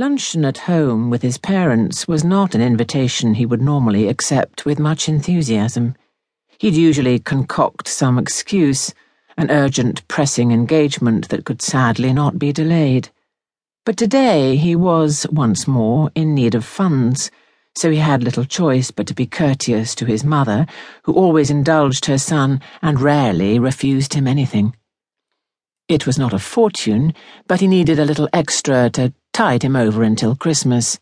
Luncheon at home with his parents was not an invitation he would normally accept with much enthusiasm. He'd usually concoct some excuse, an urgent, pressing engagement that could sadly not be delayed. But today he was, once more, in need of funds, so he had little choice but to be courteous to his mother, who always indulged her son and rarely refused him anything. It was not a fortune, but he needed a little extra to tide him over until Christmas.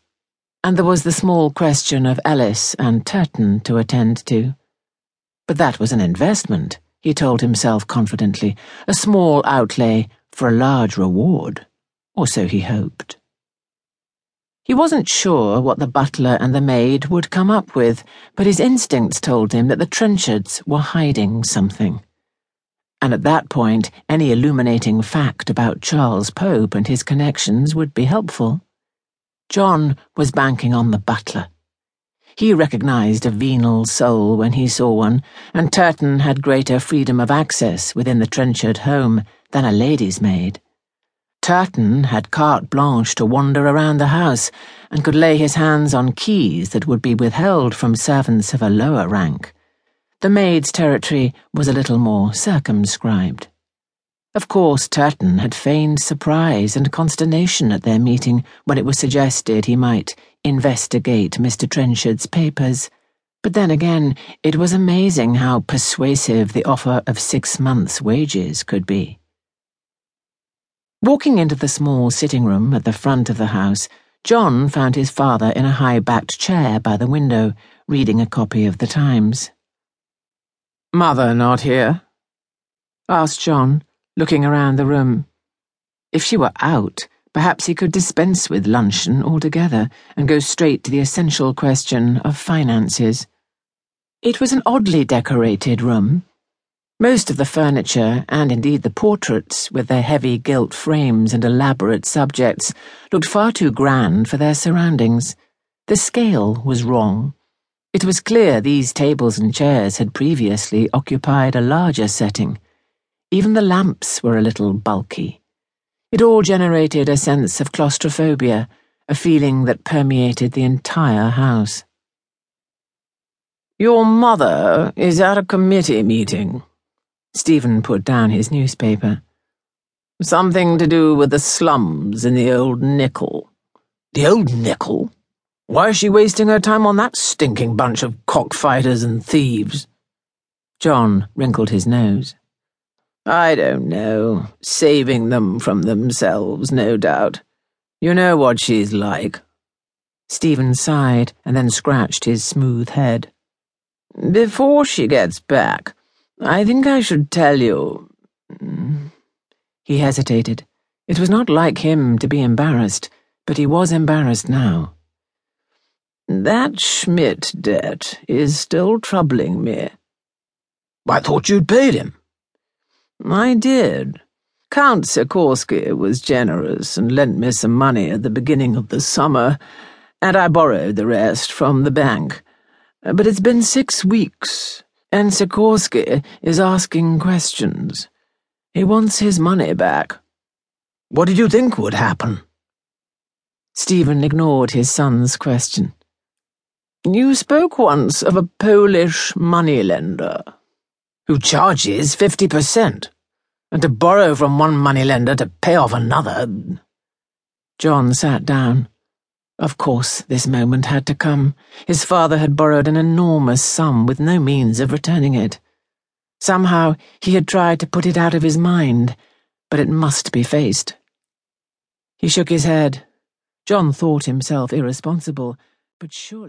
And there was the small question of Ellis and Turton to attend to. But that was an investment, he told himself confidently, a small outlay for a large reward, or so he hoped. He wasn't sure what the butler and the maid would come up with, but his instincts told him that the Trenchards were hiding something and at that point any illuminating fact about Charles Pope and his connections would be helpful. John was banking on the butler. He recognized a venal soul when he saw one, and Turton had greater freedom of access within the Trenchard home than a lady's maid. Turton had carte blanche to wander around the house and could lay his hands on keys that would be withheld from servants of a lower rank. The maid's territory was a little more circumscribed. Of course, Turton had feigned surprise and consternation at their meeting when it was suggested he might investigate Mr. Trenchard's papers. But then again, it was amazing how persuasive the offer of six months' wages could be. Walking into the small sitting room at the front of the house, John found his father in a high backed chair by the window, reading a copy of the Times. Mother not here? asked John, looking around the room. If she were out, perhaps he could dispense with luncheon altogether and go straight to the essential question of finances. It was an oddly decorated room. Most of the furniture, and indeed the portraits, with their heavy gilt frames and elaborate subjects, looked far too grand for their surroundings. The scale was wrong. It was clear these tables and chairs had previously occupied a larger setting. Even the lamps were a little bulky. It all generated a sense of claustrophobia, a feeling that permeated the entire house. Your mother is at a committee meeting. Stephen put down his newspaper. Something to do with the slums in the Old Nichol. The Old Nichol? Why is she wasting her time on that stinking bunch of cockfighters and thieves? John wrinkled his nose. I don't know. Saving them from themselves, no doubt. You know what she's like. Stephen sighed and then scratched his smooth head. Before she gets back, I think I should tell you. He hesitated. It was not like him to be embarrassed, but he was embarrassed now. That Schmidt debt is still troubling me. I thought you'd paid him. I did. Count Sikorsky was generous and lent me some money at the beginning of the summer, and I borrowed the rest from the bank. But it's been six weeks, and Sikorsky is asking questions. He wants his money back. What did you think would happen? Stephen ignored his son's question. You spoke once of a Polish moneylender. Who charges 50%, and to borrow from one moneylender to pay off another. John sat down. Of course, this moment had to come. His father had borrowed an enormous sum with no means of returning it. Somehow he had tried to put it out of his mind, but it must be faced. He shook his head. John thought himself irresponsible, but surely.